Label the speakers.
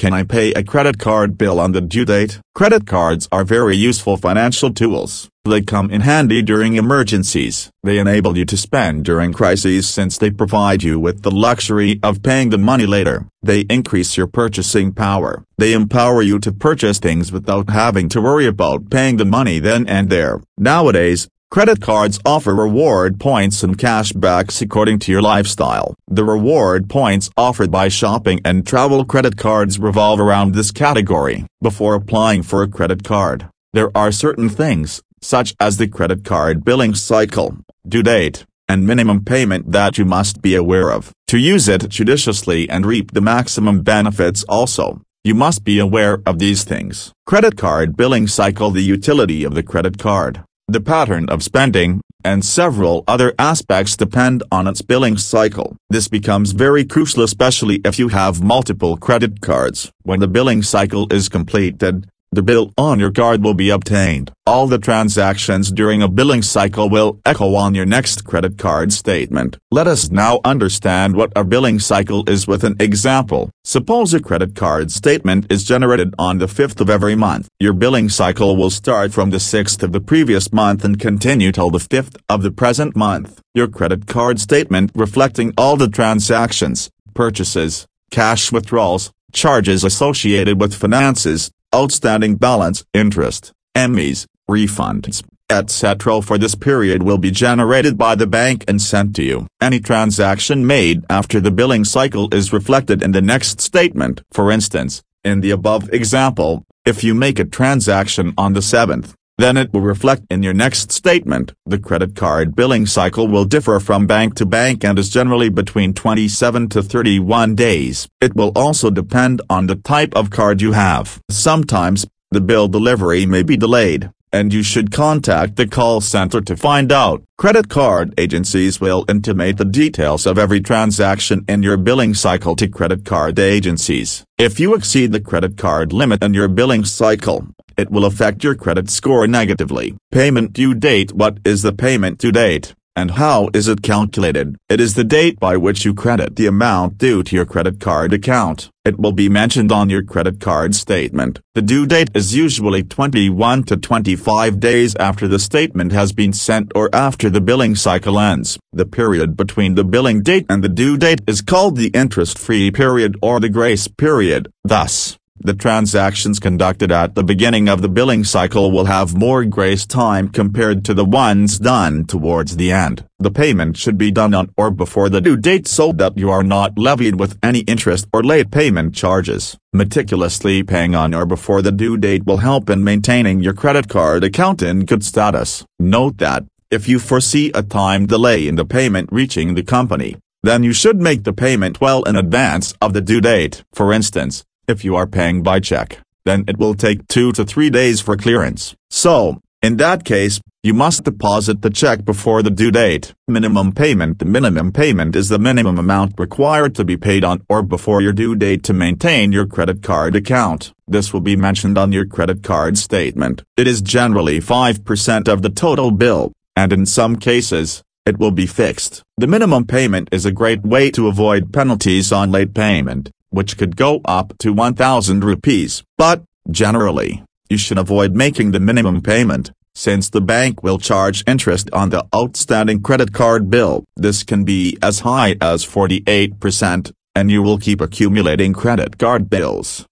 Speaker 1: Can I pay a credit card bill on the due date? Credit cards are very useful financial tools. They come in handy during emergencies. They enable you to spend during crises since they provide you with the luxury of paying the money later. They increase your purchasing power. They empower you to purchase things without having to worry about paying the money then and there. Nowadays, Credit cards offer reward points and cashbacks according to your lifestyle. The reward points offered by shopping and travel credit cards revolve around this category. Before applying for a credit card, there are certain things, such as the credit card billing cycle, due date, and minimum payment that you must be aware of. To use it judiciously and reap the maximum benefits also, you must be aware of these things. Credit card billing cycle The utility of the credit card the pattern of spending, and several other aspects depend on its billing cycle. This becomes very crucial especially if you have multiple credit cards. When the billing cycle is completed, the bill on your card will be obtained. All the transactions during a billing cycle will echo on your next credit card statement. Let us now understand what a billing cycle is with an example. Suppose a credit card statement is generated on the 5th of every month. Your billing cycle will start from the 6th of the previous month and continue till the 5th of the present month. Your credit card statement reflecting all the transactions, purchases, cash withdrawals, charges associated with finances, outstanding balance, interest, MEs, refunds, etc. for this period will be generated by the bank and sent to you. Any transaction made after the billing cycle is reflected in the next statement. For instance, in the above example, if you make a transaction on the 7th, then it will reflect in your next statement. The credit card billing cycle will differ from bank to bank and is generally between 27 to 31 days. It will also depend on the type of card you have. Sometimes, the bill delivery may be delayed and you should contact the call center to find out. Credit card agencies will intimate the details of every transaction in your billing cycle to credit card agencies. If you exceed the credit card limit in your billing cycle, it will affect your credit score negatively. Payment due date What is the payment due date? And how is it calculated? It is the date by which you credit the amount due to your credit card account. It will be mentioned on your credit card statement. The due date is usually 21 to 25 days after the statement has been sent or after the billing cycle ends. The period between the billing date and the due date is called the interest-free period or the grace period. Thus, the transactions conducted at the beginning of the billing cycle will have more grace time compared to the ones done towards the end. The payment should be done on or before the due date so that you are not levied with any interest or late payment charges. Meticulously paying on or before the due date will help in maintaining your credit card account in good status. Note that, if you foresee a time delay in the payment reaching the company, then you should make the payment well in advance of the due date. For instance, if you are paying by check, then it will take two to three days for clearance. So, in that case, you must deposit the check before the due date. Minimum payment The minimum payment is the minimum amount required to be paid on or before your due date to maintain your credit card account. This will be mentioned on your credit card statement. It is generally 5% of the total bill, and in some cases, it will be fixed. The minimum payment is a great way to avoid penalties on late payment which could go up to 1000 rupees. But, generally, you should avoid making the minimum payment, since the bank will charge interest on the outstanding credit card bill. This can be as high as 48%, and you will keep accumulating credit card bills.